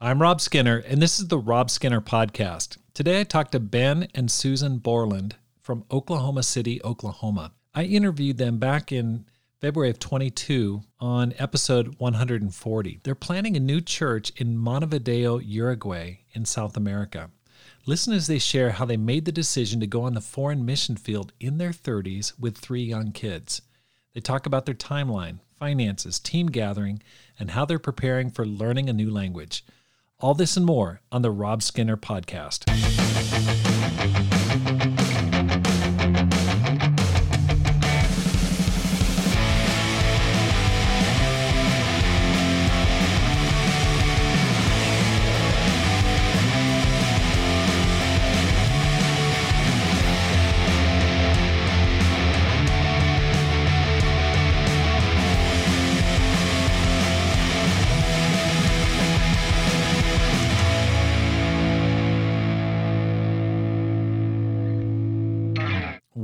I'm Rob Skinner, and this is the Rob Skinner Podcast. Today I talked to Ben and Susan Borland from Oklahoma City, Oklahoma. I interviewed them back in February of 22 on episode 140. They're planning a new church in Montevideo, Uruguay, in South America. Listen as they share how they made the decision to go on the foreign mission field in their 30s with three young kids. They talk about their timeline, finances, team gathering, and how they're preparing for learning a new language. All this and more on the Rob Skinner podcast.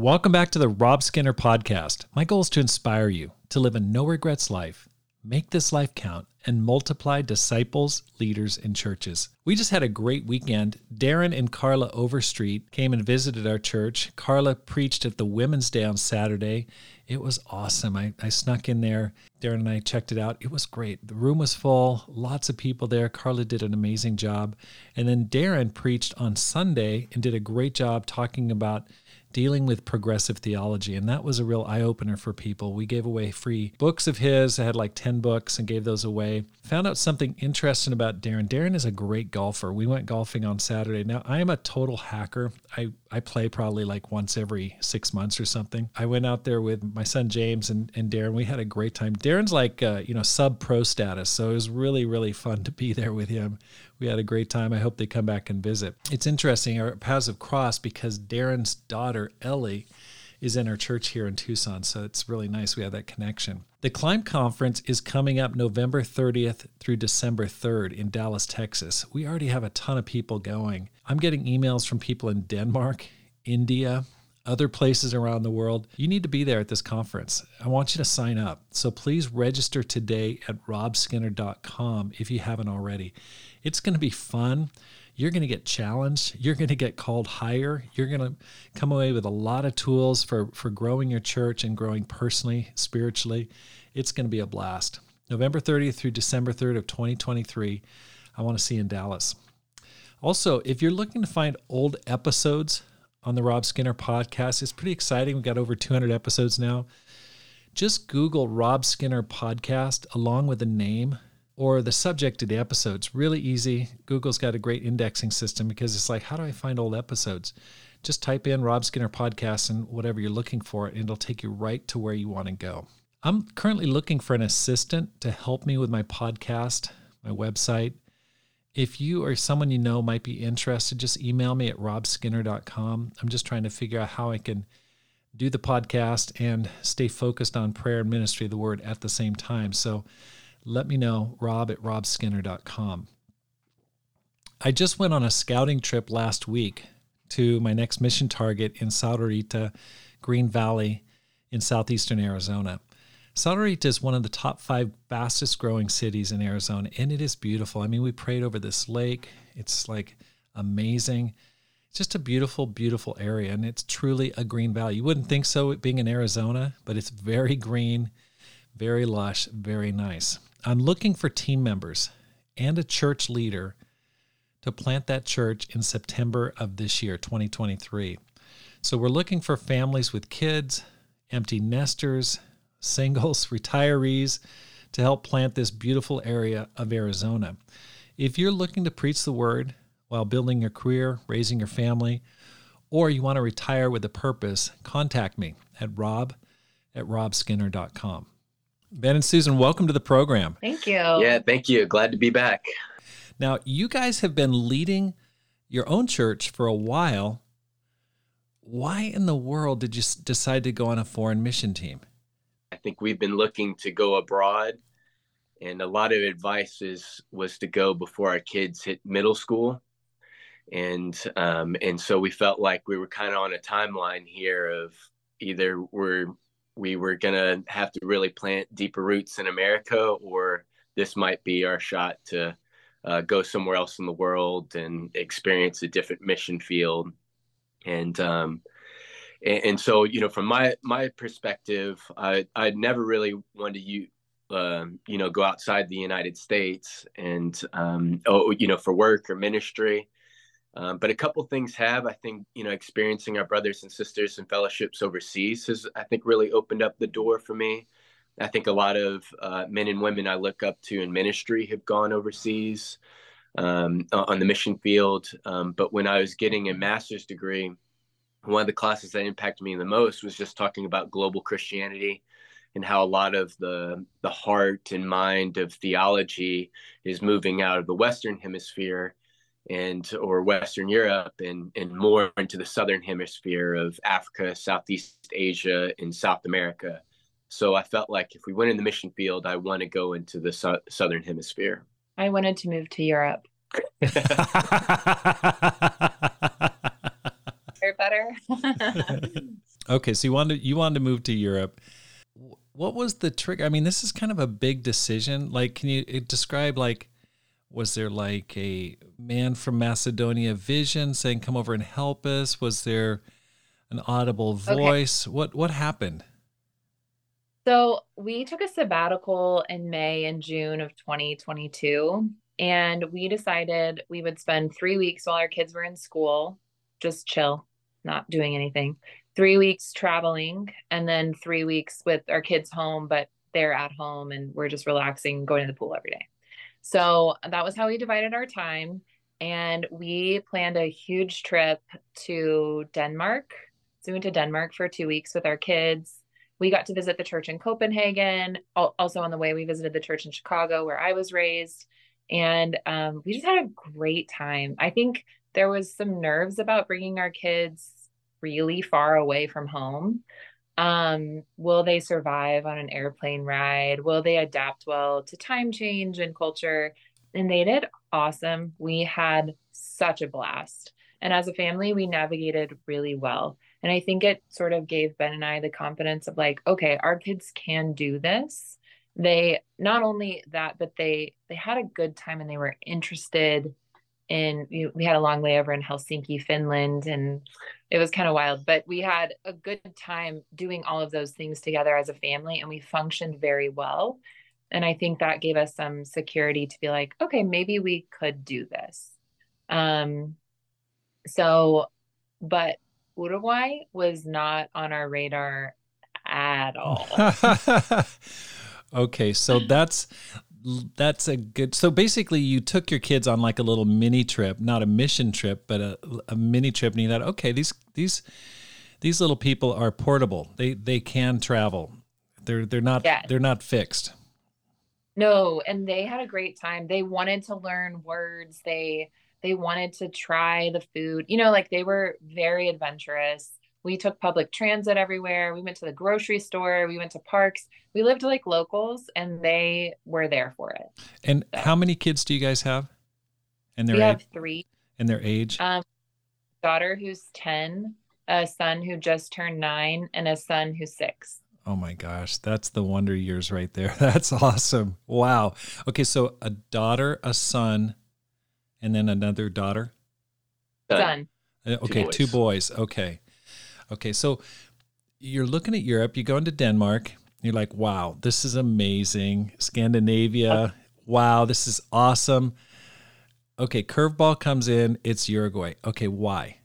Welcome back to the Rob Skinner podcast. My goal is to inspire you to live a no regrets life, make this life count, and multiply disciples, leaders, and churches. We just had a great weekend. Darren and Carla Overstreet came and visited our church. Carla preached at the Women's Day on Saturday. It was awesome. I, I snuck in there. Darren and I checked it out. It was great. The room was full, lots of people there. Carla did an amazing job. And then Darren preached on Sunday and did a great job talking about dealing with progressive theology. And that was a real eye opener for people. We gave away free books of his. I had like 10 books and gave those away. Found out something interesting about Darren. Darren is a great golfer. We went golfing on Saturday. Now, I am a total hacker. I, I play probably like once every six months or something. I went out there with my son James and, and Darren. We had a great time. Darren's like, uh, you know, sub pro status. So it was really, really fun to be there with him we had a great time. I hope they come back and visit. It's interesting, our paths have crossed because Darren's daughter, Ellie, is in our church here in Tucson. So it's really nice we have that connection. The Climb Conference is coming up November 30th through December 3rd in Dallas, Texas. We already have a ton of people going. I'm getting emails from people in Denmark, India, other places around the world. You need to be there at this conference. I want you to sign up. So please register today at robskinner.com if you haven't already. It's going to be fun. You're going to get challenged. You're going to get called higher. You're going to come away with a lot of tools for, for growing your church and growing personally, spiritually. It's going to be a blast. November 30th through December 3rd of 2023. I want to see you in Dallas. Also, if you're looking to find old episodes on the Rob Skinner podcast, it's pretty exciting. We've got over 200 episodes now. Just Google Rob Skinner podcast along with the name or the subject of the episode. It's really easy. Google's got a great indexing system because it's like, how do I find old episodes? Just type in Rob Skinner podcast and whatever you're looking for, and it'll take you right to where you want to go. I'm currently looking for an assistant to help me with my podcast, my website. If you or someone you know might be interested, just email me at robskinner.com. I'm just trying to figure out how I can do the podcast and stay focused on prayer and ministry of the word at the same time. So let me know, rob at robskinner.com. I just went on a scouting trip last week to my next mission target in Sahuarita, Green Valley in southeastern Arizona. Sahuarita is one of the top five fastest growing cities in Arizona, and it is beautiful. I mean, we prayed over this lake. It's like amazing. It's just a beautiful, beautiful area, and it's truly a green valley. You wouldn't think so being in Arizona, but it's very green, very lush, very nice. I'm looking for team members and a church leader to plant that church in September of this year, 2023. So we're looking for families with kids, empty nesters, singles, retirees to help plant this beautiful area of Arizona. If you're looking to preach the word while building your career, raising your family, or you want to retire with a purpose, contact me at rob at robskinner.com. Ben and Susan, welcome to the program. Thank you. Yeah, thank you. Glad to be back. Now, you guys have been leading your own church for a while. Why in the world did you decide to go on a foreign mission team? I think we've been looking to go abroad, and a lot of advice is was to go before our kids hit middle school, and um, and so we felt like we were kind of on a timeline here of either we're we were going to have to really plant deeper roots in America, or this might be our shot to uh, go somewhere else in the world and experience a different mission field. And um, and, and, so you know, from my my perspective, I I never really wanted to uh, you know go outside the United States and um, oh you know for work or ministry. Um, but a couple things have, I think, you know, experiencing our brothers and sisters and fellowships overseas has, I think, really opened up the door for me. I think a lot of uh, men and women I look up to in ministry have gone overseas um, on the mission field. Um, but when I was getting a master's degree, one of the classes that impacted me the most was just talking about global Christianity and how a lot of the the heart and mind of theology is moving out of the Western Hemisphere and or Western Europe and and more into the Southern Hemisphere of Africa, Southeast Asia, and South America. So I felt like if we went in the mission field, I want to go into the su- southern hemisphere. I wanted to move to Europe. better. okay, so you wanted you wanted to move to Europe. What was the trick? I mean, this is kind of a big decision. Like, can you eh, describe like was there like a man from Macedonia vision saying come over and help us? Was there an audible voice? Okay. What what happened? So we took a sabbatical in May and June of 2022. And we decided we would spend three weeks while our kids were in school, just chill, not doing anything. Three weeks traveling, and then three weeks with our kids home, but they're at home and we're just relaxing, going to the pool every day. So that was how we divided our time. And we planned a huge trip to Denmark. So we went to Denmark for two weeks with our kids we got to visit the church in Copenhagen. Also, on the way, we visited the church in Chicago where I was raised. And um, we just had a great time. I think there was some nerves about bringing our kids really far away from home. Um, will they survive on an airplane ride? Will they adapt well to time change and culture? And they did awesome. We had such a blast. And as a family, we navigated really well. And I think it sort of gave Ben and I the confidence of like, okay, our kids can do this. They not only that, but they they had a good time and they were interested in you we had a long layover in Helsinki, Finland, and it was kind of wild. But we had a good time doing all of those things together as a family, and we functioned very well. And I think that gave us some security to be like, okay, maybe we could do this. Um, so, but Uruguay was not on our radar at all. okay, so that's that's a good so basically you took your kids on like a little mini trip not a mission trip but a, a mini trip and you thought okay these these these little people are portable they they can travel they're they're not yeah. they're not fixed no and they had a great time they wanted to learn words they they wanted to try the food. You know, like they were very adventurous. We took public transit everywhere. We went to the grocery store. We went to parks. We lived like locals and they were there for it. And so. how many kids do you guys have? And their we age? have three. And their age? Um, daughter who's 10, a son who just turned nine, and a son who's six. Oh my gosh, that's the wonder years right there. That's awesome. Wow. Okay, so a daughter, a son, and then another daughter? Son. Uh, okay, two boys. two boys. Okay. Okay, so you're looking at Europe, you go into Denmark, you're like, wow, this is amazing. Scandinavia, wow, this is awesome. Okay, curveball comes in, it's Uruguay. Okay, why?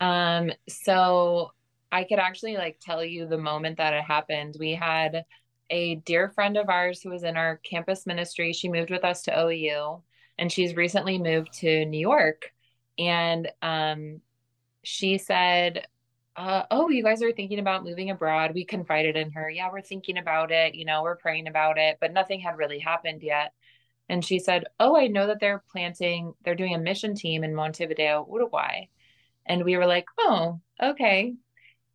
Um, so I could actually like tell you the moment that it happened. We had a dear friend of ours who was in our campus ministry. She moved with us to OU and she's recently moved to New York. And um, she said, uh, Oh, you guys are thinking about moving abroad. We confided in her, Yeah, we're thinking about it. You know, we're praying about it, but nothing had really happened yet. And she said, Oh, I know that they're planting, they're doing a mission team in Montevideo, Uruguay. And we were like, Oh, okay.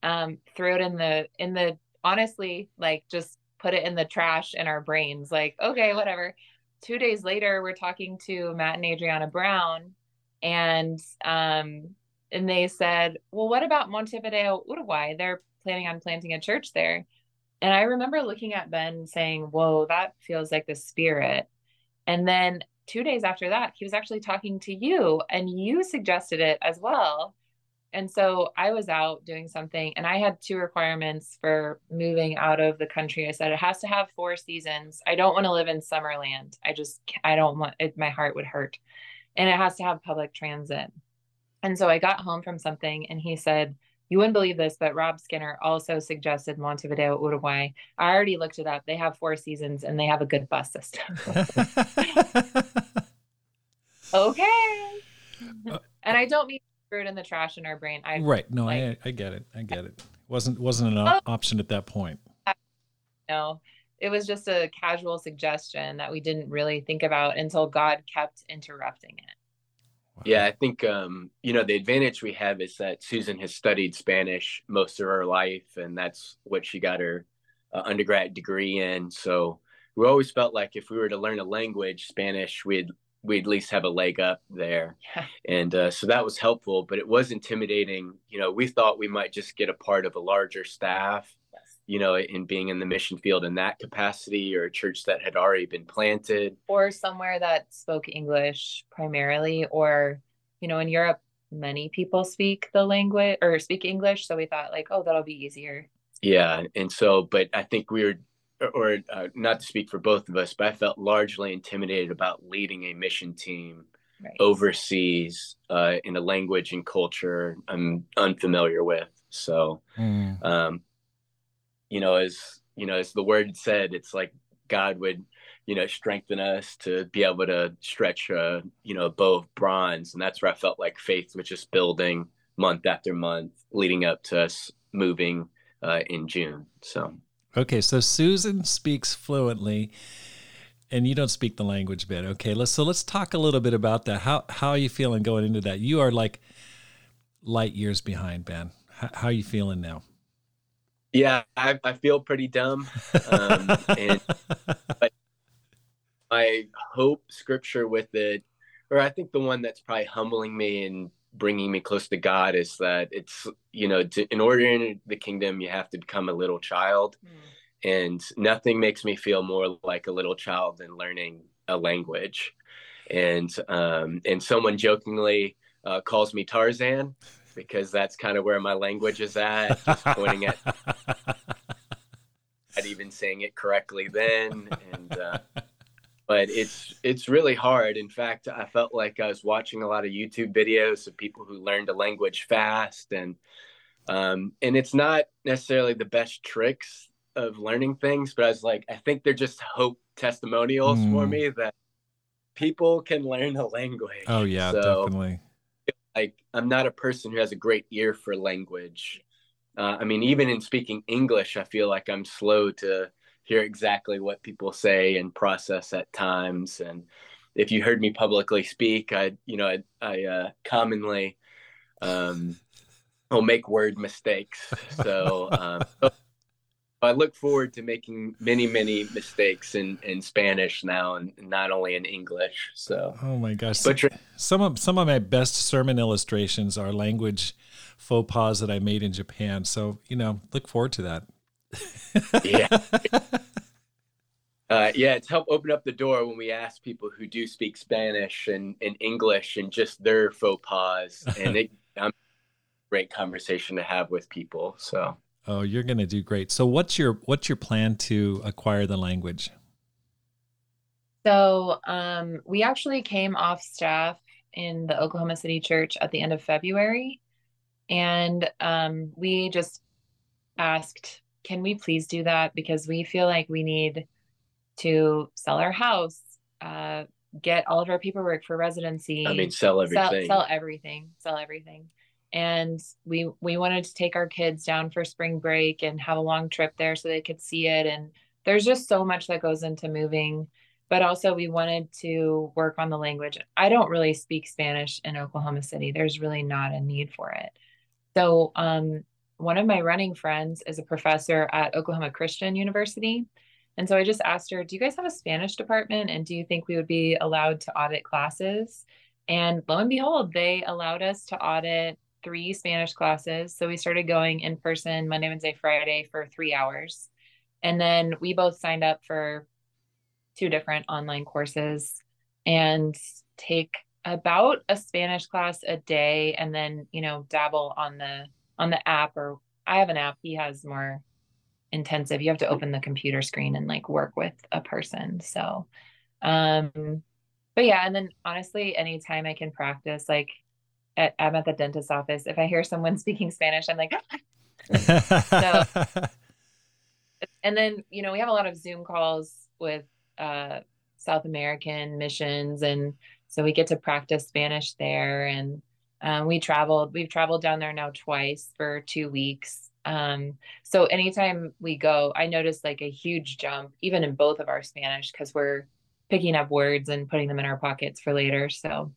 Um, threw it in the, in the, honestly, like just put it in the trash in our brains, like, okay, whatever two days later, we're talking to Matt and Adriana Brown, and um, and they said, "Well, what about Montevideo, Uruguay? They're planning on planting a church there." And I remember looking at Ben saying, "Whoa, that feels like the spirit." And then two days after that, he was actually talking to you and you suggested it as well. And so I was out doing something and I had two requirements for moving out of the country. I said it has to have four seasons. I don't want to live in Summerland. I just, I don't want it, my heart would hurt. And it has to have public transit. And so I got home from something and he said, you wouldn't believe this, but Rob Skinner also suggested Montevideo, Uruguay. I already looked it up. They have four seasons and they have a good bus system. okay. Uh, and I don't mean throw it in the trash in our brain. I right. No, like, I I get it. I get it. wasn't wasn't an oh, option at that point. No, it was just a casual suggestion that we didn't really think about until God kept interrupting it. Yeah, I think um, you know the advantage we have is that Susan has studied Spanish most of her life, and that's what she got her uh, undergrad degree in. So we always felt like if we were to learn a language, Spanish, we'd we at least have a leg up there. Yeah. And uh, so that was helpful, but it was intimidating. You know, we thought we might just get a part of a larger staff. You know, in being in the mission field in that capacity or a church that had already been planted. Or somewhere that spoke English primarily, or, you know, in Europe, many people speak the language or speak English. So we thought, like, oh, that'll be easier. Yeah. And so, but I think we were or uh, not to speak for both of us, but I felt largely intimidated about leading a mission team right. overseas uh, in a language and culture I'm unfamiliar with. So, mm. um, you know, as you know, as the word said, it's like God would, you know, strengthen us to be able to stretch, a, you know, a bow of bronze, and that's where I felt like faith was just building month after month, leading up to us moving uh, in June. So. Okay, so Susan speaks fluently and you don't speak the language bit. Okay, let's so let's talk a little bit about that. How how are you feeling going into that? You are like light years behind, Ben. How are you feeling now? Yeah, I, I feel pretty dumb. Um, and but I hope scripture with it, or I think the one that's probably humbling me and bringing me close to God is that it's you know to, in order to enter the kingdom you have to become a little child, mm. and nothing makes me feel more like a little child than learning a language, and um, and someone jokingly uh, calls me Tarzan because that's kind of where my language is at, just pointing at. at even saying it correctly then, and uh, but it's it's really hard in fact i felt like i was watching a lot of youtube videos of people who learned a language fast and um, and it's not necessarily the best tricks of learning things but i was like i think they're just hope testimonials mm. for me that people can learn a language oh yeah so, definitely like i'm not a person who has a great ear for language uh, i mean even in speaking english i feel like i'm slow to hear exactly what people say and process at times. And if you heard me publicly speak, I, you know, I, I uh, commonly um, will make word mistakes. So um, I look forward to making many, many mistakes in, in Spanish now, and not only in English. So, oh my gosh, but some of some of my best sermon illustrations are language faux pas that I made in Japan. So, you know, look forward to that yeah. Uh, yeah, it's helped open up the door when we ask people who do speak Spanish and, and English and just their faux pas, and it um, great conversation to have with people. So, oh, you're gonna do great. So, what's your what's your plan to acquire the language? So, um, we actually came off staff in the Oklahoma City Church at the end of February, and um, we just asked can we please do that? Because we feel like we need to sell our house, uh, get all of our paperwork for residency. I mean, sell everything. Sell, sell everything. Sell everything. And we we wanted to take our kids down for spring break and have a long trip there so they could see it. And there's just so much that goes into moving. But also, we wanted to work on the language. I don't really speak Spanish in Oklahoma City. There's really not a need for it. So um, one of my running friends is a professor at Oklahoma Christian University. And so I just asked her, Do you guys have a Spanish department? And do you think we would be allowed to audit classes? And lo and behold, they allowed us to audit three Spanish classes. So we started going in person Monday, Wednesday, Friday for three hours. And then we both signed up for two different online courses and take about a Spanish class a day and then, you know, dabble on the on the app or I have an app. He has more intensive. You have to open the computer screen and like work with a person. So um but yeah, and then honestly, anytime I can practice, like at, I'm at the dentist's office, if I hear someone speaking Spanish, I'm like, so, and then, you know, we have a lot of Zoom calls with uh, South American missions. And so we get to practice Spanish there. And um, we traveled, we've traveled down there now twice for two weeks. Um, so anytime we go, I notice like a huge jump, even in both of our Spanish, because we're picking up words and putting them in our pockets for later. So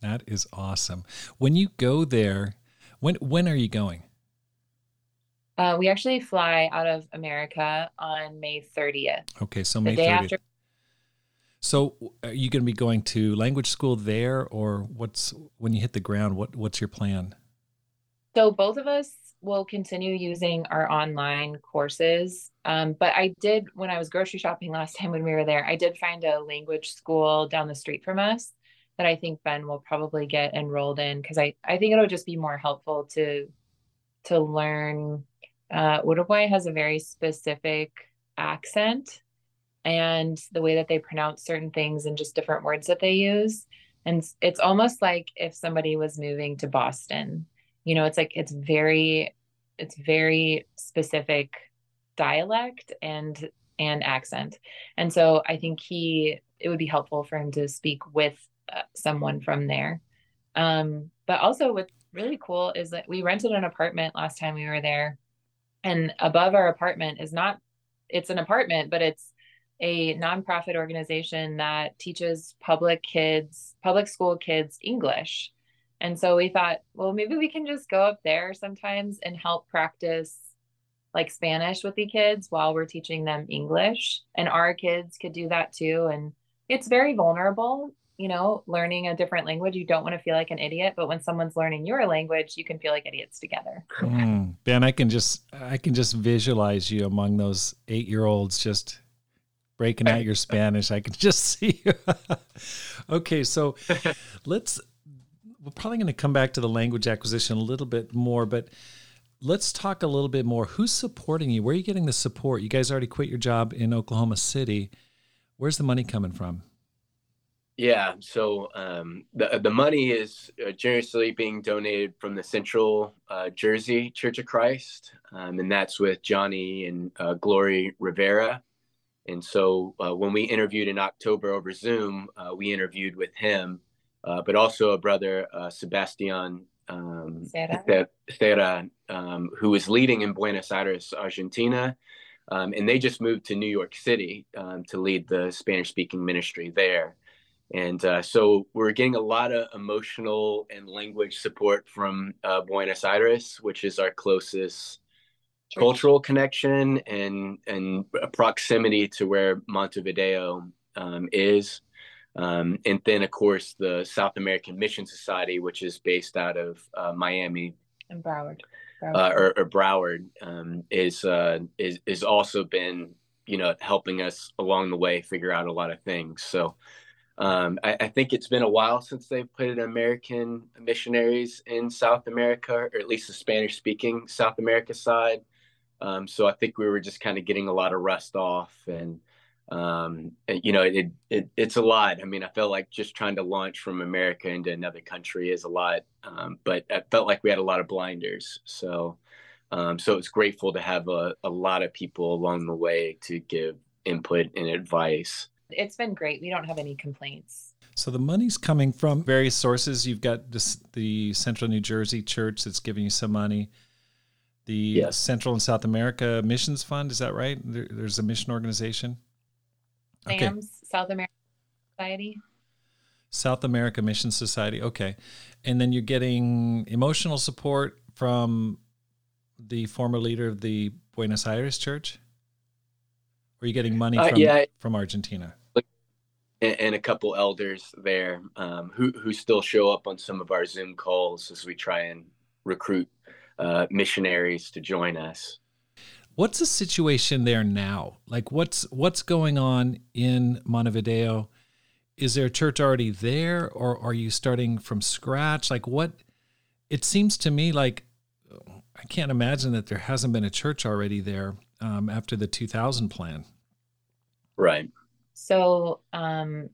that is awesome. When you go there, when when are you going? Uh, we actually fly out of America on May 30th. Okay, so May the day 30th. After- so are you going to be going to language school there or what's when you hit the ground what what's your plan? So both of us will continue using our online courses. Um, but I did when I was grocery shopping last time when we were there, I did find a language school down the street from us that I think Ben will probably get enrolled in because I, I think it'll just be more helpful to to learn uh, Uruguay has a very specific accent and the way that they pronounce certain things and just different words that they use. And it's almost like if somebody was moving to Boston, you know, it's like it's very, it's very specific dialect and and accent. And so I think he it would be helpful for him to speak with someone from there. Um, but also what's really cool is that we rented an apartment last time we were there. And above our apartment is not it's an apartment but it's a nonprofit organization that teaches public kids public school kids english. And so we thought well maybe we can just go up there sometimes and help practice like spanish with the kids while we're teaching them english. And our kids could do that too. And it's very vulnerable you know, learning a different language, you don't want to feel like an idiot. But when someone's learning your language, you can feel like idiots together. Mm. Ben, I can just I can just visualize you among those eight year olds just breaking out your Spanish. I can just see. You. okay, so let's we're probably going to come back to the language acquisition a little bit more, but let's talk a little bit more. Who's supporting you? Where are you getting the support? You guys already quit your job in Oklahoma City. Where's the money coming from? Yeah, so um, the the money is uh, generously being donated from the Central uh, Jersey Church of Christ, um, and that's with Johnny and uh, Glory Rivera. And so uh, when we interviewed in October over Zoom, uh, we interviewed with him, uh, but also a brother Sebastian um, Serra, um, who is leading in Buenos Aires, Argentina. Um, and they just moved to New York City um, to lead the Spanish speaking ministry there. And uh, so we're getting a lot of emotional and language support from uh, Buenos Aires, which is our closest sure. cultural connection and and proximity to where Montevideo um, is. Um, and then, of course, the South American Mission Society, which is based out of uh, Miami and Broward, Broward. Uh, or, or, Broward, um, is uh, is is also been you know helping us along the way figure out a lot of things. So um, I, I, think it's been a while since they've put American missionaries in South America, or at least the Spanish speaking South America side. Um, so I think we were just kind of getting a lot of rust off and, um, and you know, it, it, it's a lot. I mean, I felt like just trying to launch from America into another country is a lot, um, but I felt like we had a lot of blinders. So, um, so it's grateful to have a, a lot of people along the way to give input and advice it's been great. We don't have any complaints. So the money's coming from various sources. You've got this, the Central New Jersey Church that's giving you some money. The yes. Central and South America Missions Fund, is that right? There, there's a mission organization. SAMS, okay. South America Society. South America Mission Society. Okay. And then you're getting emotional support from the former leader of the Buenos Aires Church? Or are you getting money uh, from, yeah. from Argentina? And, and a couple elders there um, who who still show up on some of our Zoom calls as we try and recruit uh, missionaries to join us. What's the situation there now? Like what's what's going on in Montevideo? Is there a church already there or are you starting from scratch? Like what it seems to me like I can't imagine that there hasn't been a church already there um, after the 2000 plan. Right. So, um,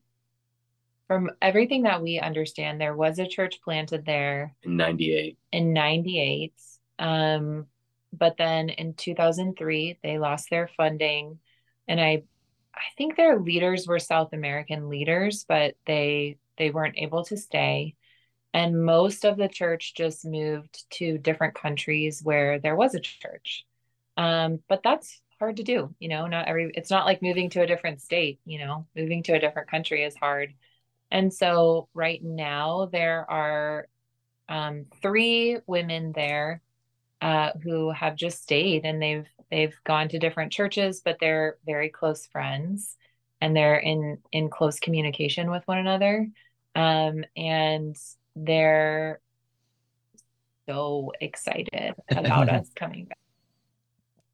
from everything that we understand, there was a church planted there in 98. In 98. Um, but then in 2003, they lost their funding. And I, I think their leaders were South American leaders, but they they weren't able to stay. And most of the church just moved to different countries where there was a church. Um, but that's hard to do you know not every it's not like moving to a different state you know moving to a different country is hard. And so right now there are um, three women there uh, who have just stayed and they've they've gone to different churches but they're very close friends and they're in in close communication with one another. Um, and they're so excited about us coming back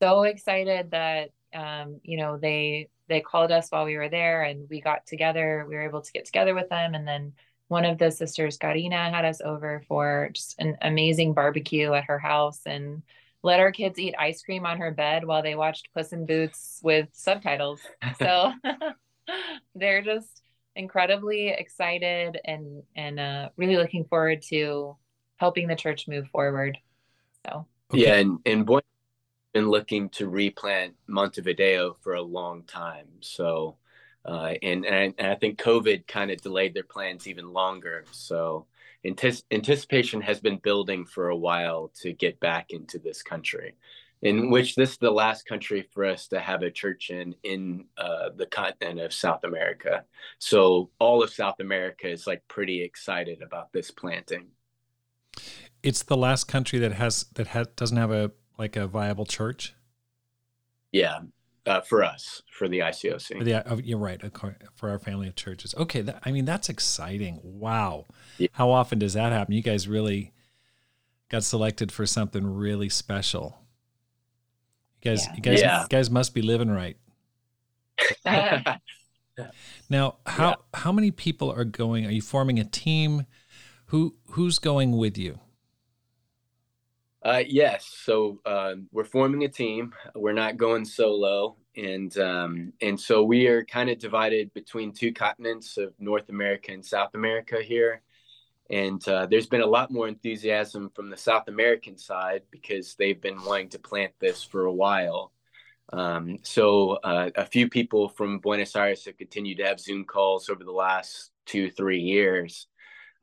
so excited that um, you know they they called us while we were there and we got together we were able to get together with them. And then one of the sisters Karina had us over for just an amazing barbecue at her house and let our kids eat ice cream on her bed while they watched Puss in Boots with subtitles. So they're just incredibly excited and and uh, really looking forward to helping the church move forward. So. Okay. yeah and and boy been looking to replant Montevideo for a long time. So, uh, and, and, I think COVID kind of delayed their plans even longer. So, anticipation has been building for a while to get back into this country, in which this is the last country for us to have a church in in uh, the continent of South America. So, all of South America is like pretty excited about this planting. It's the last country that has that ha- doesn't have a like a viable church? Yeah, uh, for us, for the ICOC. For the, uh, you're right. For our family of churches. Okay, that, I mean that's exciting. Wow, yeah. how often does that happen? You guys really got selected for something really special. You guys, yeah. you guys, yeah. you guys must be living right. now, how how many people are going? Are you forming a team? Who who's going with you? Uh, yes. So uh, we're forming a team. We're not going solo, and um, and so we are kind of divided between two continents of North America and South America here. And uh, there's been a lot more enthusiasm from the South American side because they've been wanting to plant this for a while. Um, so uh, a few people from Buenos Aires have continued to have Zoom calls over the last two, three years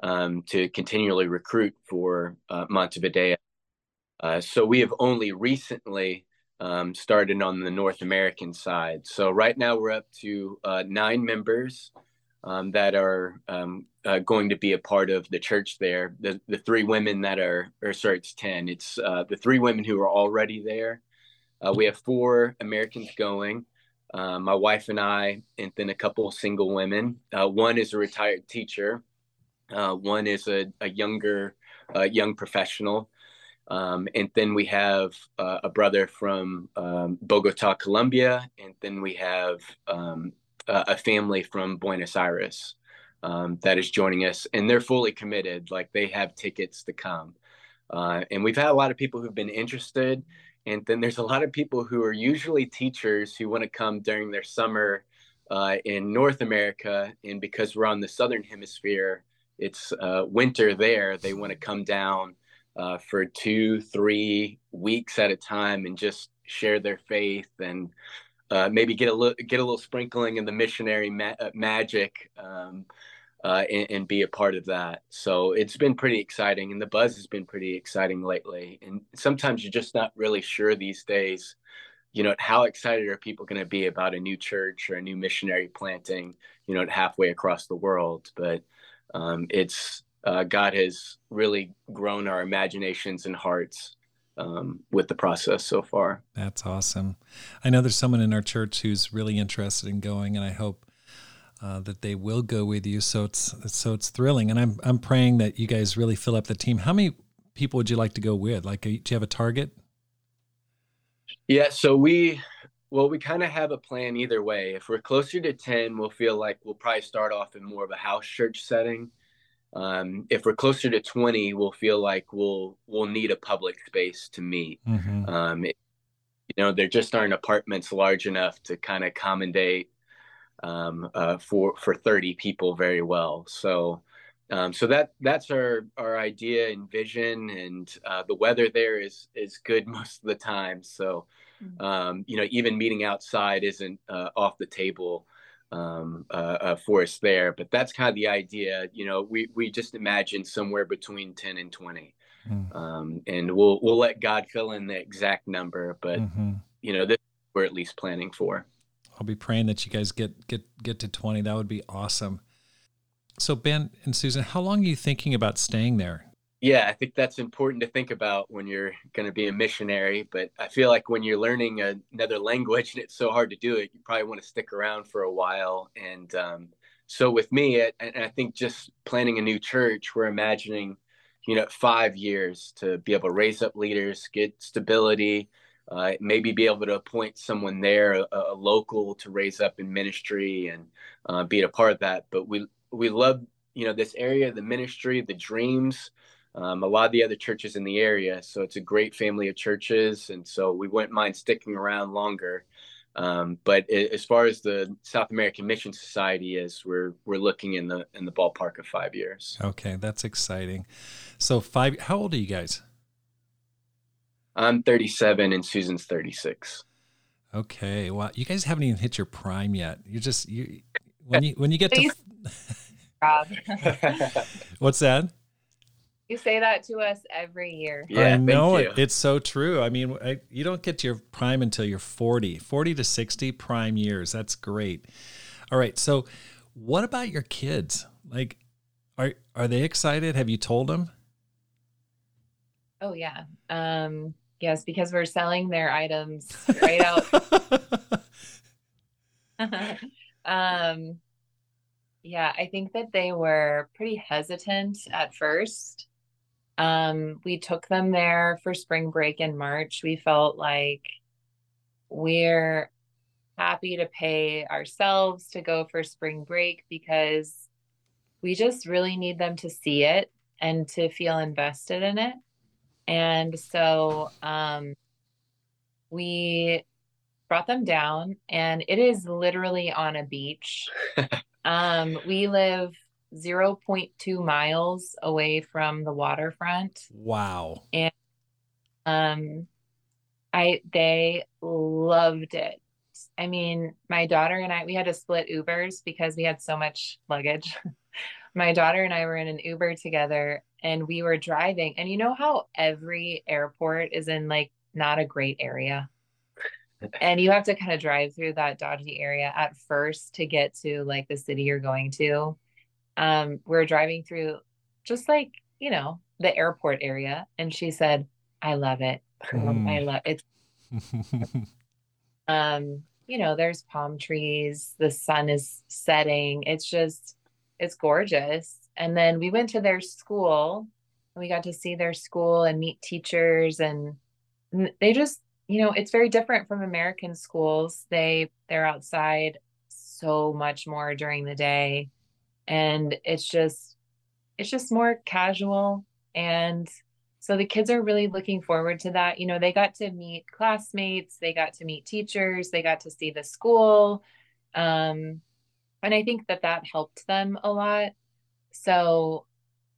um, to continually recruit for uh, Montevideo uh, so we have only recently um, started on the North American side. So right now we're up to uh, nine members um, that are um, uh, going to be a part of the church there. The, the three women that are, or sorry, it's 10. It's uh, the three women who are already there. Uh, we have four Americans going. My wife and I, and then a couple single women. one is a retired teacher. one is a, a younger, young professional. Um, and then we have uh, a brother from um, Bogota, Colombia, and then we have um, a family from Buenos Aires um, that is joining us, and they're fully committed. Like they have tickets to come, uh, and we've had a lot of people who've been interested, and then there's a lot of people who are usually teachers who want to come during their summer uh, in North America, and because we're on the southern hemisphere, it's uh, winter there. They want to come down uh, for two, three weeks at a time and just share their faith and uh, maybe get a little get a little sprinkling in the missionary ma- uh, magic um, uh, and, and, be a part of that. So it's been pretty exciting, and the buzz has been pretty exciting lately. And sometimes you're just not really sure these days. You know, how excited are people going to be about a new church or a new missionary planting? You know, halfway across the world, but um, it's uh, God has really grown our imaginations and hearts um, with the process so far. That's awesome. I know there's someone in our church who's really interested in going, and I hope uh, that they will go with you. So it's so it's thrilling, and I'm I'm praying that you guys really fill up the team. How many people would you like to go with? Like, do you have a target? Yeah, so we well, we kind of have a plan either way. If we're closer to 10, we'll feel like we'll probably start off in more of a house church setting. Um, if we're closer to 20, we'll feel like we'll we'll need a public space to meet. Mm-hmm. Um, it, you know, there just aren't apartments large enough to kind of accommodate um, uh, for for 30 people very well. So um, so that that's our our idea and vision, and uh, the weather there is is good most of the time. So mm-hmm. um, you know, even meeting outside isn't uh, off the table um, uh, uh, for us there. But that's kind of the idea. You know, we we just imagine somewhere between ten and twenty, mm. um, and we'll we'll let God fill in the exact number. But mm-hmm. you know, this we're at least planning for. I'll be praying that you guys get get get to twenty. That would be awesome. So Ben and Susan, how long are you thinking about staying there? Yeah, I think that's important to think about when you're going to be a missionary. But I feel like when you're learning another language and it's so hard to do it, you probably want to stick around for a while. And um, so with me, and I think just planning a new church, we're imagining, you know, five years to be able to raise up leaders, get stability, uh, maybe be able to appoint someone there, a, a local, to raise up in ministry and uh, be a part of that. But we we love you know this area, the ministry, the dreams. Um, a lot of the other churches in the area, so it's a great family of churches, and so we wouldn't mind sticking around longer. Um, but it, as far as the South American Mission Society is, we're we're looking in the in the ballpark of five years. Okay, that's exciting. So five. How old are you guys? I'm 37 and Susan's 36. Okay, well, you guys haven't even hit your prime yet. You just you when you when you get to Rob. What's that? You say that to us every year. Yeah, I know it. It's so true. I mean, I, you don't get to your prime until you're 40, 40 to 60 prime years. That's great. All right. So, what about your kids? Like, are are they excited? Have you told them? Oh yeah. Um, yes, because we're selling their items right out. um, yeah, I think that they were pretty hesitant at first. Um, we took them there for spring break in March. We felt like we're happy to pay ourselves to go for spring break because we just really need them to see it and to feel invested in it. And so um, we brought them down, and it is literally on a beach. um, we live 0.2 miles away from the waterfront. Wow. And um, I they loved it. I mean, my daughter and I we had to split Ubers because we had so much luggage. my daughter and I were in an Uber together and we were driving. And you know how every airport is in like not a great area? and you have to kind of drive through that dodgy area at first to get to like the city you're going to. Um, we're driving through just like, you know, the airport area. And she said, I love it. Mm. I love it. um, you know, there's palm trees, the sun is setting. It's just, it's gorgeous. And then we went to their school and we got to see their school and meet teachers and they just you know it's very different from american schools they they're outside so much more during the day and it's just it's just more casual and so the kids are really looking forward to that you know they got to meet classmates they got to meet teachers they got to see the school um, and i think that that helped them a lot so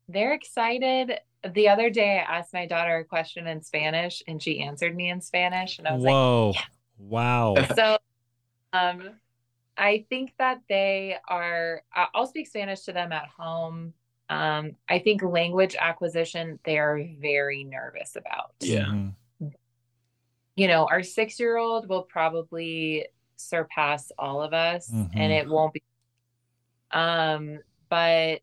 they're excited the other day I asked my daughter a question in Spanish and she answered me in Spanish and I was Whoa. like, yeah. Wow. So um I think that they are I'll speak Spanish to them at home. Um I think language acquisition they are very nervous about. Yeah. You know, our 6-year-old will probably surpass all of us mm-hmm. and it won't be um but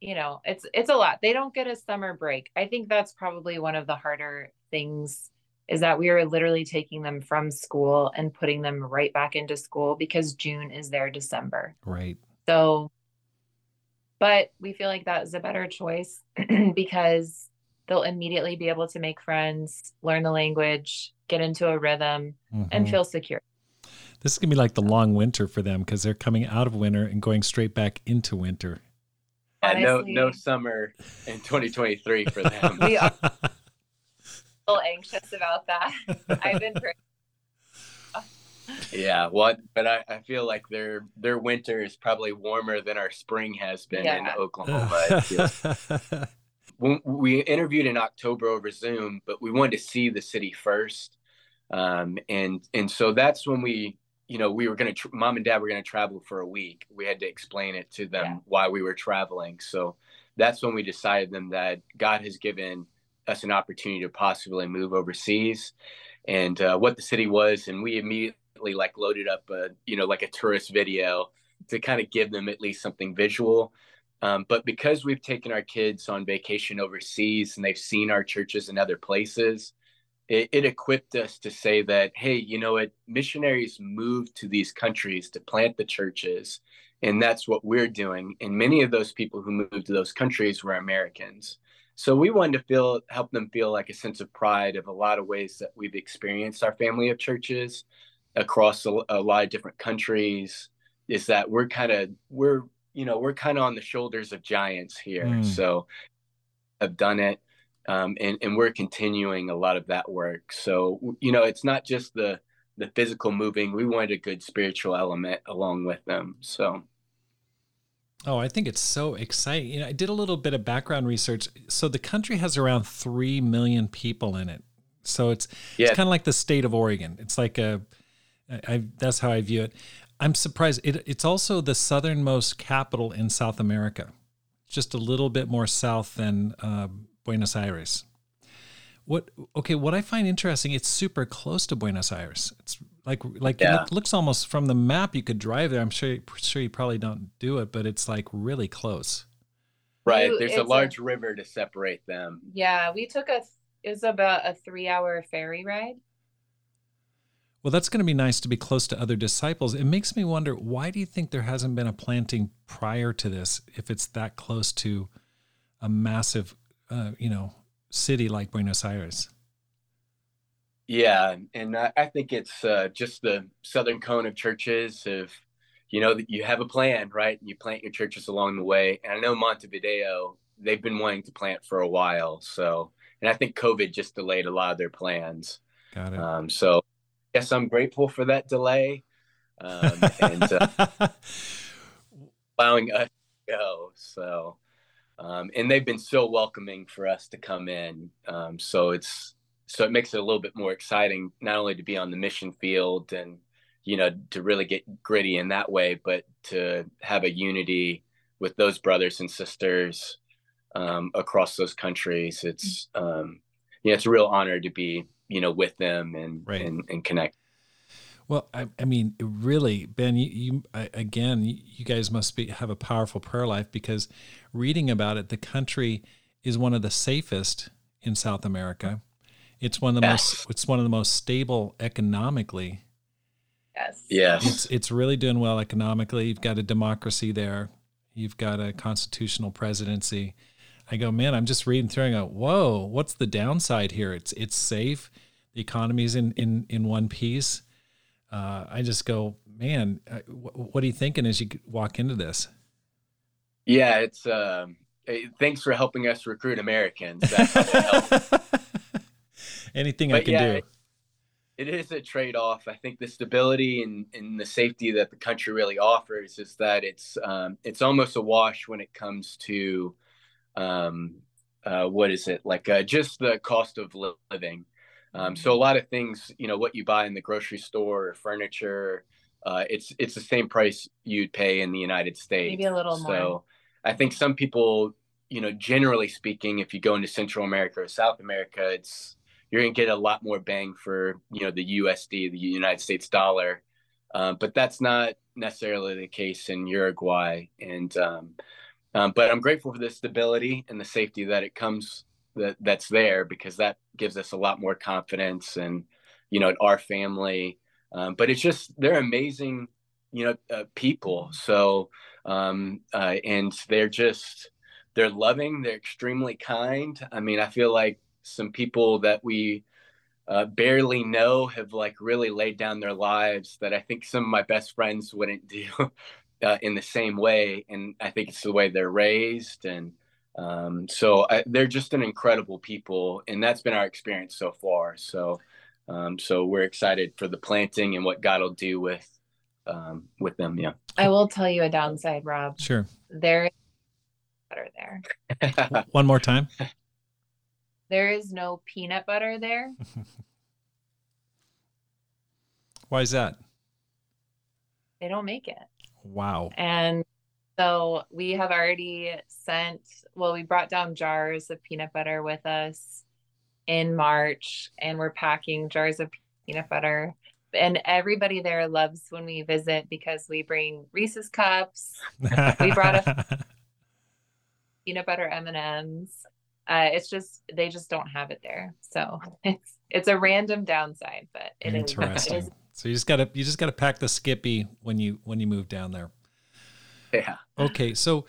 you know it's it's a lot they don't get a summer break i think that's probably one of the harder things is that we are literally taking them from school and putting them right back into school because june is their december right so but we feel like that is a better choice because they'll immediately be able to make friends, learn the language, get into a rhythm, Mhm. and feel secure. This is gonna be like the long winter for them because they're coming out of winter and going straight back into winter. Yeah, no no summer in 2023 for them. We are a little anxious about that. I've been pretty yeah, what? But I, I feel like their their winter is probably warmer than our spring has been in Yeah. Oklahoma. When we interviewed in October over Zoom, but we wanted to see the city first, um, and and so that's when we, you know, we were gonna, tr- mom and dad were gonna travel for a week. We had to explain it to them Yeah. why we were traveling. So that's when we decided them that God has given us an opportunity to possibly move overseas, and uh, what the city was, and we immediately like loaded up a, you know, like a tourist video to kind of give them at least something visual. Um, but because we've taken our kids on vacation overseas and they've seen our churches in other places, it, it equipped us to say that, hey, you know what? Missionaries move to these countries to plant the churches. And that's what we're doing. And many of those people who moved to those countries were Americans. So we wanted to feel, help them feel like a sense of pride of a lot of ways that we've experienced our family of churches across a, a lot of different countries. Is that we're kind of we're you know we're kind of on the shoulders of giants here Mm. so have done it um, and and we're continuing a lot of that work so you know it's not just the the physical moving we wanted a good spiritual element along with them so Oh, I think it's so exciting. You know, I did a little bit of background research. So the country has around 3 million people in it. So it's yeah it's kind of like the state of Oregon. It's like a I, that's how I view it. I'm surprised it, it's also the southernmost capital in South America. Just a little bit more south than uh, Buenos Aires. What okay, what I find interesting, it's super close to Buenos Aires. It's like like Yeah. it looks almost from the map you could drive there. I'm sure sure you probably don't do it, but it's like really close. right You- there's it's a a- large river to separate them Yeah, we took a it was about a three hour ferry ride. Well, that's going to be nice to be close to other disciples. It makes me wonder why do you think there hasn't been a planting prior to this if it's that close to a massive, uh, you know, city like Buenos Aires? Yeah, and I, I think it's uh, just the southern cone of churches of, you know, that you have a plan, right? And you plant your churches along the way. And I know Montevideo, they've been wanting to plant for a while. So, and I think COVID just delayed a lot of their plans. Got it. Um, so, yes, I'm grateful for that delay um, and uh, allowing us to go. So, um, and they've been so welcoming for us to come in. Um, so it's so it makes it a little bit more exciting, not only to be on the mission field and you know to really get gritty in that way, but to have a unity with those brothers and sisters um, across those countries. It's um, yeah, it's a real honor to be you know with them and Right. and, and connect. Well, I, I mean, really, Ben, you, you I, again, you, you guys must be have a powerful prayer life because reading about it, the country is one of the safest in South America. It's one of the Yes. most. It's one of the most stable economically. Yes. Yes. It's it's really doing well economically. You've got a democracy there. You've got a constitutional presidency. I go, man, I'm just reading through and I go, whoa, what's the downside here? It's it's safe. The economy's in in in one piece. Uh, I just go, man, uh, wh- what are you thinking as you walk into this? Yeah, it's um, eh, thanks for helping us recruit Americans. That probably helped. Anything I can yeah, do. it is a trade-off. I think the stability and, and the safety that the country really offers is that it's um, it's almost a wash when it comes to um, uh, what is it like uh, just the cost of li- living. Um, so a lot of things, you know, what you buy in the grocery store or furniture, uh, it's it's the same price you'd pay in the United States. Maybe a little so more. So I think some people, you know, generally speaking, if you go into Central America or South America, it's you're going to get a lot more bang for you know the USD, the United States dollar, uh, but that's not necessarily the case in Uruguay. And um, um, but I'm grateful for the stability and the safety that it comes that that's there because that gives us a lot more confidence and you know our family. Um, but it's just they're amazing, you know, uh, people. So um, uh, and they're just they're loving. They're extremely kind. I mean, I feel like some people that we uh, barely know have like really laid down their lives that I think some of my best friends wouldn't do uh, in the same way. And I think it's the way they're raised. And um, so I, they're just an incredible people. And that's been our experience so far. So, um, so we're excited for the planting and what God will do with, um, with them. Yeah. I will tell you a downside, Rob. Sure. There butter there. One more time. There is no peanut butter there. Why is that? They don't make it. Wow. And so we have already sent, well, we brought down jars of peanut butter with us in March, and we're packing jars of peanut butter. And everybody there loves when we visit because we bring Reese's cups. we brought a peanut butter M&Ms uh, it's just they just don't have it there. So it's it's a random downside, but it Interesting. Is, so you just gotta you just gotta pack the Skippy when you when you move down there. Yeah. Okay, so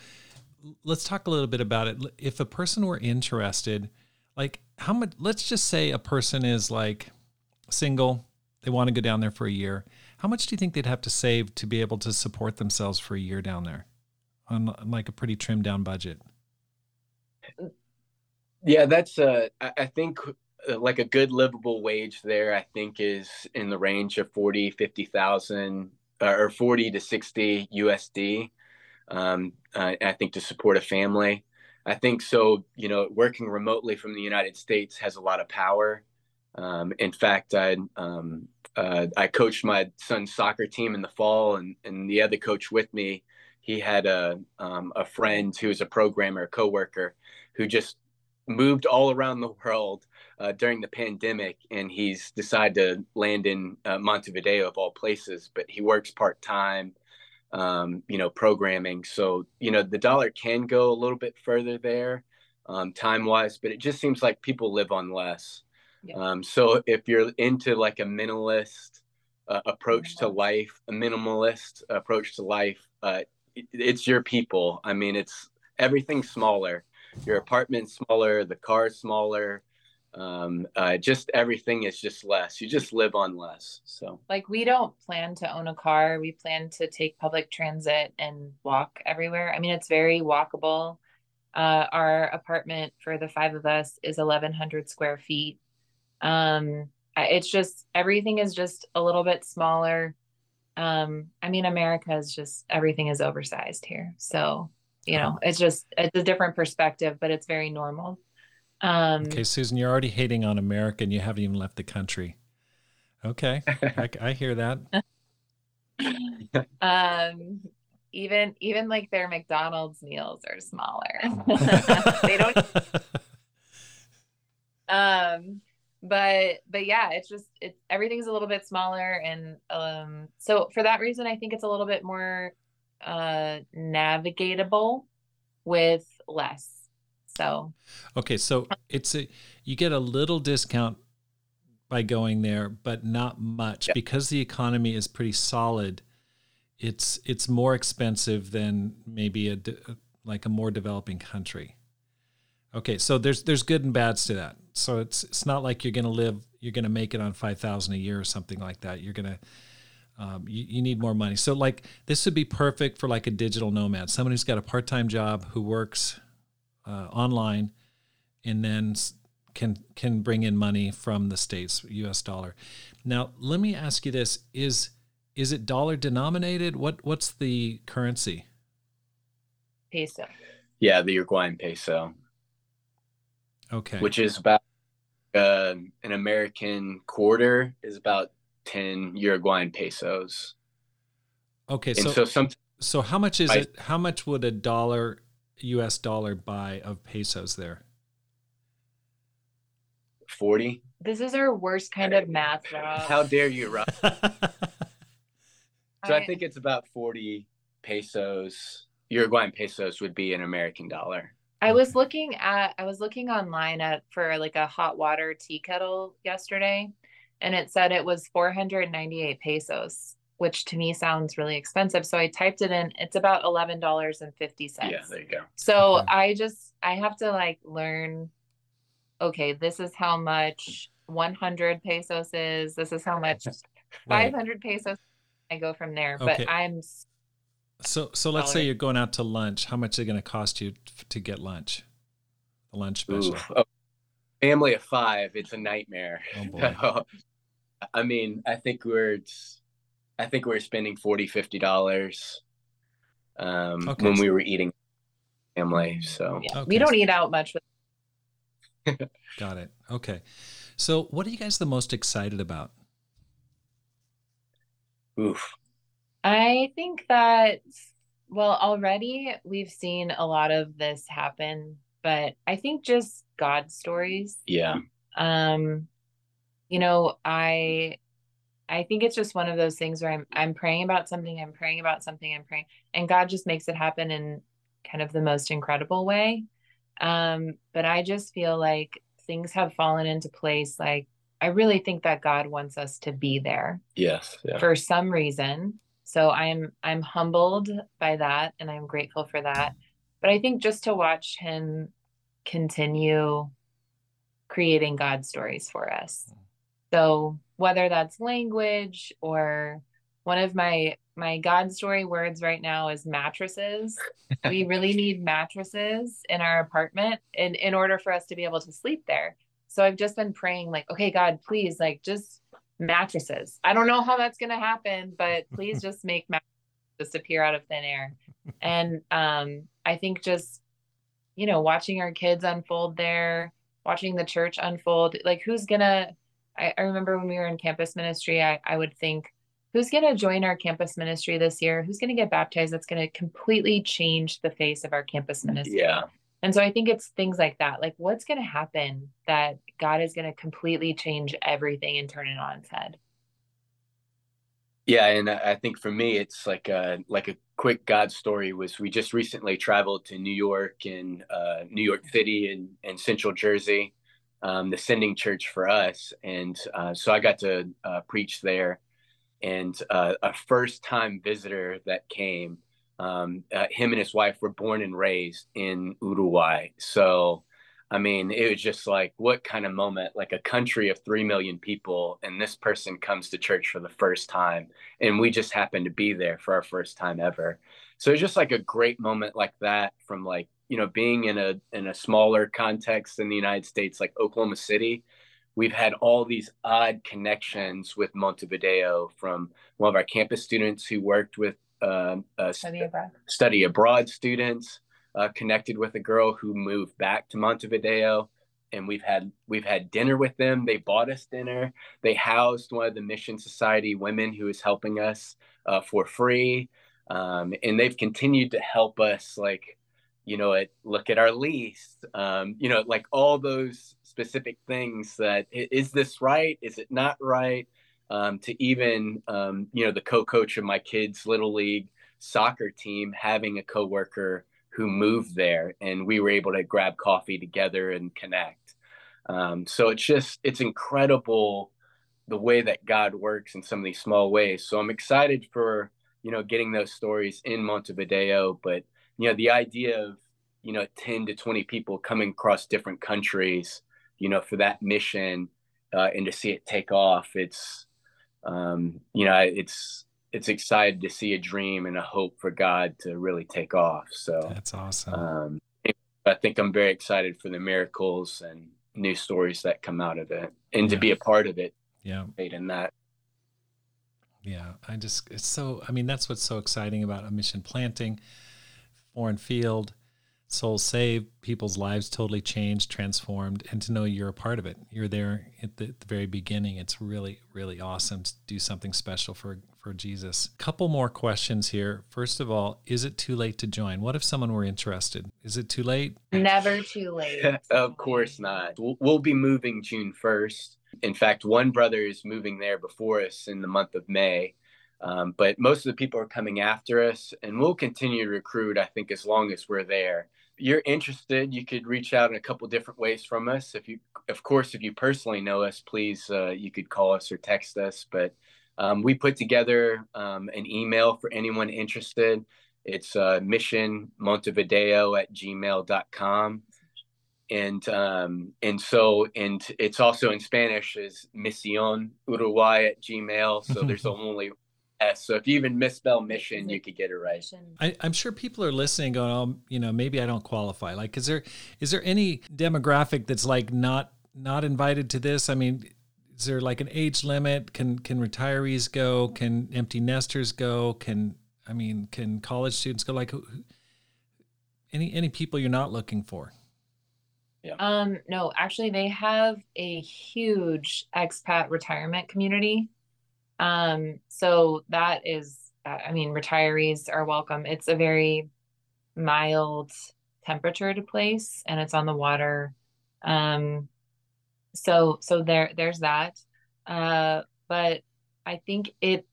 let's talk a little bit about it. If a person were interested, like how much? Let's just say a person is like single, they want to go down there for a year. How much do you think they'd have to save to be able to support themselves for a year down there, on, on like a pretty trimmed down budget? Yeah, that's uh I think uh, like a good livable wage there I think is in the range of 40 50,000 uh, or 40 to 60 USD um uh, I think to support a family. I think so, you know, working remotely from the United States has a lot of power. Um, in fact, I um, uh, I coached my son's soccer team in the fall, and, and the other coach with me, he had a um, a friend who was a programmer, a coworker, who just moved all around the world uh, during the pandemic, and he's decided to land in uh, Montevideo of all places. But he works part time, um, you know, programming. So you know, the dollar can go a little bit further there, um, time wise. But it just seems like people live on less. Yeah. Um, so if you're into like a minimalist uh, approach to life, a minimalist approach to life, uh, it, it's your people. I mean, it's everything smaller your apartment's smaller, the car's smaller. Um, uh, just everything is just less. You just live on less. So, like, we don't plan to own a car. We plan to take public transit and walk everywhere. I mean, it's very walkable. Uh, our apartment for the five of us is 1,100 square feet. Um, it's just everything is just a little bit smaller. Um, I mean, America is just everything is oversized here. So you know it's just it's a different perspective but it's very normal. Um okay susan you're already hating on america and you haven't even left the country. Okay I, I hear that. Um even even like their mcdonald's meals are smaller. They don't um but but yeah it's just it's everything's a little bit smaller and um so for that reason i think it's a little bit more uh navigatable with less. So Okay, so it's a you get a little discount by going there, but not much because the economy is pretty solid. It's it's more expensive than maybe a like a more developing country. Okay, so there's there's good and bads to that. So it's it's not like you're going to live you're going to make it on 5000 a year or something like that. You're going to um, you, you, need more money. So like this would be perfect for like a digital nomad, someone who's got a part-time job who works uh, online, and then can can bring in money from the states, U.S. dollar. Now let me ask you this: is is it dollar denominated? What what's the currency? Peso. Yeah, the Uruguayan peso. Okay. Which is about uh, an American quarter is about 10 Uruguayan pesos. Okay, so so some so how much is I, it? How much would a dollar US dollar buy of pesos there? 40. This is our worst kind of math, Rob. How dare you, Rob? so I, I think it's about 40 pesos. Uruguayan pesos would be an American dollar. I was looking at I was looking online at for like a hot water tea kettle yesterday and it said it was 498 pesos. which to me sounds really expensive. So I typed it in. It's about eleven dollars and fifty cents. Yeah, there you go. So okay. I just I have to like learn. Okay, this is how much 100 pesos is. This is how much 500 pesos. I go from there. Okay. But I'm. So so let's say you're going out to lunch. How much is it going to cost you to get lunch? The lunch special. Oh, family of five. It's a nightmare. Oh boy. I mean, I think we're. I think we are spending 40 50 dollars um, okay. when we were eating family. So yeah. okay. we don't eat out much. Got it. Okay. So, what are you guys the most excited about? Oof. I think that, well, already we've seen a lot of this happen, but I think just God stories. Yeah. Um, you know, I I think it's just one of those things where I'm I'm praying about something, I'm praying about something, I'm praying, and God just makes it happen in kind of the most incredible way. Um, but I just feel like things have fallen into place. Like I really think that God wants us to be there. Yes. Yeah. For some reason. So I'm I'm humbled by that and I'm grateful for that. But I think just to watch him continue creating God stories for us. So whether that's language or one of my my God story words right now is mattresses. we really need mattresses in our apartment in, in order for us to be able to sleep there. So I've just been praying, like, okay, God, please, like, just mattresses. I don't know how that's going to happen, but please just make mattresses disappear out of thin air. And um, I think just, you know, watching our kids unfold there, watching the church unfold, like, who's going to, I, I remember when we were in campus ministry, I, I would think, who's going to join our campus ministry this year? Who's going to get baptized? That's going to completely change the face of our campus ministry. Yeah. And so I think it's things like that. Like, what's going to happen that God is going to completely change everything and turn it on its head? Yeah, and I think for me, it's like a like a quick God story. Was we just recently traveled to New York and uh, New York City and, and Central Jersey, um, the sending church for us, and uh, so I got to uh, preach there. And uh, a first time visitor that came um, uh, him and his wife were born and raised in uruguay. So i mean it was just like what kind of moment like a country of 3 million people and this person comes to church for the first time. And we just happened to be there for our first time ever. So it's just like a great moment like that from like you know being in a in a smaller context in the united states like oklahoma city we've had all these odd connections with Montevideo from one of our campus students who worked with uh, study, abroad. study abroad students, uh, connected with a girl who moved back to Montevideo. And we've had we've had dinner with them. They bought us dinner. They housed one of the Mission Society women who is helping us uh, for free, um, and they've continued to help us like you know, it, look at our lease, um, you know, like all those specific things that is this right? Is it not right? Um, to even, um, you know, the co-coach of my kids' little league soccer team having a coworker who moved there, and we were able to grab coffee together and connect. Um, so it's just it's incredible the way that God works in some of these small ways. So I'm excited for you know getting those stories in Montevideo, but you know the idea of you know 10 to 20 people coming across different countries you know for that mission uh, and to see it take off it's um, you know it's it's excited to see a dream and a hope for god to really take off so that's awesome. um, i think i'm very excited for the miracles and new stories that come out of it and yeah. to be a part of it. Yeah. In that. Yeah i just it's so i mean that's what's so exciting about a mission planting foreign field souls saved, people's lives totally changed, transformed, and to know you're a part of it. You're there at the, at the, very beginning. It's really, really awesome to do something special for for Jesus. Couple more questions here. First of all, is it too late to join? What if someone were interested? Is it too late? Never too late. of course not. We'll be moving June 1st. In fact, one brother is moving there before us in the month of May. Um, but most of the people are coming after us, and we'll continue to recruit, I think, as long as we're there you're interested, you could reach out in a couple different ways from us. If you, of course, if you personally know us, please, uh, you could call us or text us. But um, we put together um, an email for anyone interested. It's uh, missionmontevideo at gmail.com. And um, and so and it's also in Spanish is Misión Uruguay at Gmail. So there's only S. So if you even misspell mission, you could get it right. I, am sure people are listening, going, "Oh, you know, maybe I don't qualify." Like, is there is there any demographic that's like not not invited to this? I mean, is there like an age limit? Can can retirees go? Can empty nesters go? Can I mean, can college students go? Like, any any people you're not looking for? Yeah. Um, no, actually, they have a huge expat retirement community. Um, so that is, I mean, retirees are welcome. It's a very mild temperature to place, and it's on the water. Um, so so there there's that uh but i think it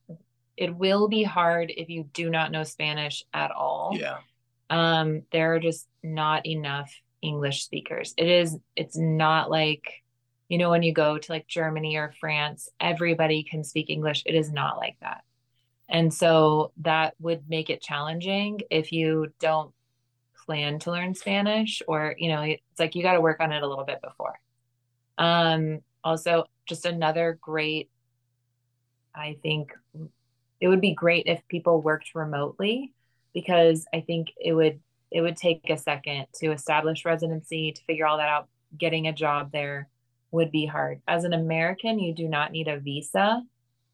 it will be hard if you do not know spanish at all yeah um there are just not enough english speakers it is it's not like you know when you go to like germany or france everybody can speak english. It is not like that. And so that would make it challenging if you don't plan to learn spanish or you know it's like you got to work on it a little bit before. Um, also, just another great, I think it would be great if people worked remotely because I think it would it would take a second to establish residency to figure all that out getting a job there would be hard as an american you do not need a visa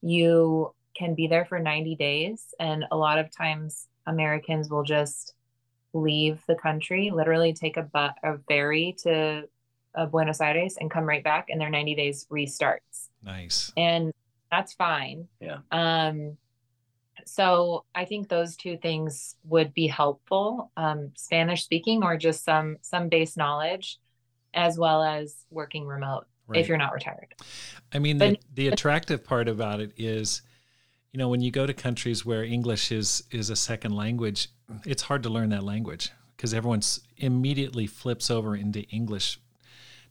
you can be there for 90 days and a lot of times americans will just leave the country literally take a, bu- a ferry to of Buenos Aires and come right back and their 90 days restarts. Nice. And that's fine. Yeah. Um so I think those two things would be helpful. Um, Spanish speaking or just some some base knowledge as well as working remote right. if you're not retired. I mean but, the, the attractive part about it is you know when you go to countries where English is is a second language, it's hard to learn that language because everyone's immediately flips over into English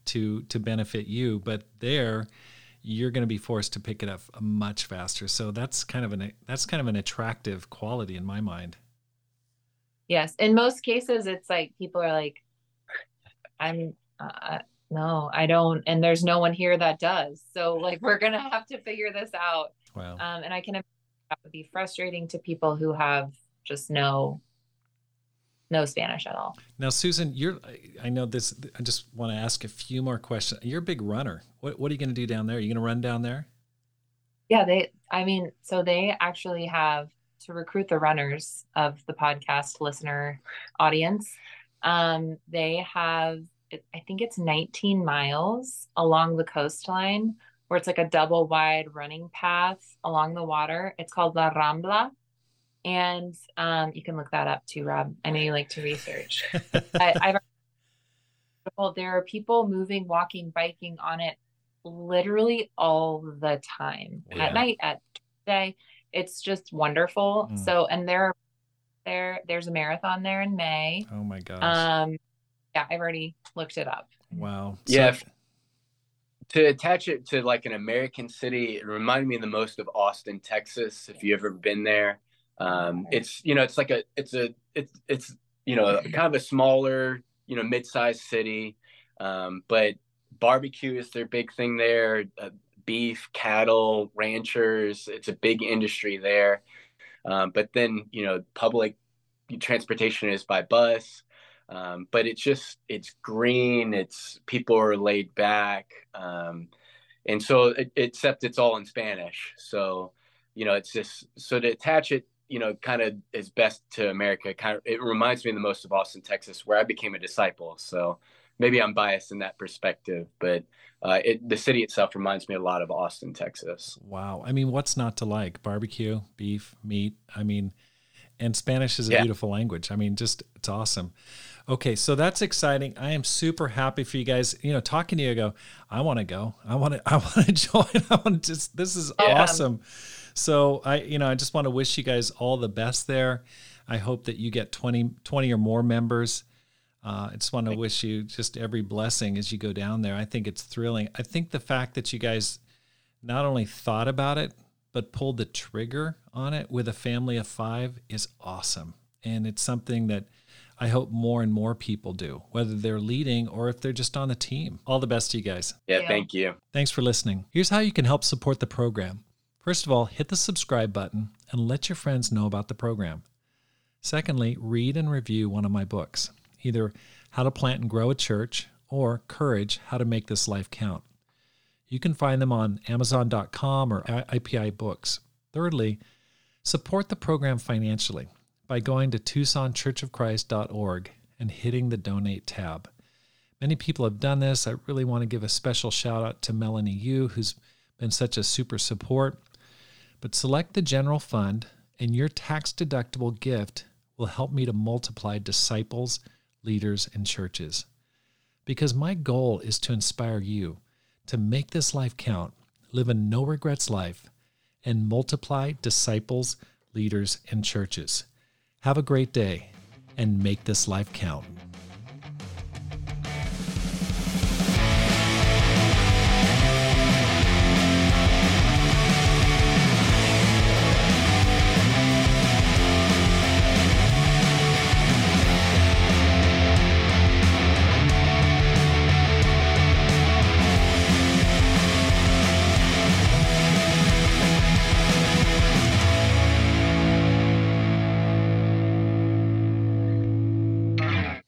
to to benefit you but there you're going to be forced to pick it up much faster so that's kind of an that's kind of an attractive quality in my mind yes in most cases it's like people are like i'm uh, no i don't and there's no one here that does so like we're gonna have to figure this out wow um, and i can imagine that would be frustrating to people who have just no no Spanish at all. Now, Susan, you're, I know this, I just want to ask a few more questions. You're a big runner. What, what are you going to do down there? Are you going to run down there? Yeah, they, I mean, so they actually have to recruit the runners of the podcast listener audience. Um, they have, I think it's 19 miles along the coastline where it's like a double wide running path along the water. It's called La Rambla and um, you can look that up too, Rob. I know you like to research. I, there are people moving, walking, biking on it literally all the time yeah. at night, at day. It's just wonderful. Mm. So, and there, there, there's a marathon there in May. Oh my gosh. Um, yeah, I've already looked it up. Wow. Yeah. So, to attach it to like an American city, it reminded me the most of Austin, Texas. If you ever been there, um, it's you know it's like a it's a it's it's you know kind of a smaller you know mid-sized city, um, but barbecue is their big thing there. Uh, beef, cattle, ranchers. It's a big industry there. Um, but then you know public transportation is by bus. Um, but it's just it's green. It's people are laid back, um, and so it, except it's all in Spanish. So you know it's just so to attach it you know, kind of is best to America. Kind of, it reminds me the most of Austin, Texas, where I became a disciple. So maybe I'm biased in that perspective, but uh, it, the city itself reminds me a lot of Austin, Texas. Wow. I mean, what's not to like? Barbecue, beef, meat. I mean, and Spanish is a yeah. beautiful language. I mean, just it's awesome. Okay, so that's exciting. I am super happy for you guys. You know, talking to you, I go, I want to go. I want to. I want to join. I want to just. This is yeah. awesome. So I, you know, I just want to wish you guys all the best there. I hope that you get 20, 20 or more members. Uh, I just want to wish you just every blessing as you go down there. I think it's thrilling. I think the fact that you guys not only thought about it, but pulled the trigger on it with a family of five is awesome. And it's something that I hope more and more people do, whether they're leading or if they're just on the team. All the best to you guys. Yeah, thank you. Thanks for listening. Here's how you can help support the program. First of all, hit the subscribe button and let your friends know about the program. Secondly, read and review one of my books, either How to Plant and Grow a Church or Courage How to Make This Life Count. You can find them on Amazon.com or IPI Books. Thirdly, support the program financially by going to TucsonChurchOfChrist.org and hitting the donate tab. Many people have done this. I really want to give a special shout out to Melanie Yu, who's been such a super support. But select the general fund, and your tax deductible gift will help me to multiply disciples, leaders, and churches. Because my goal is to inspire you to make this life count, live a no regrets life, and multiply disciples, leaders, and churches. Have a great day and make this life count.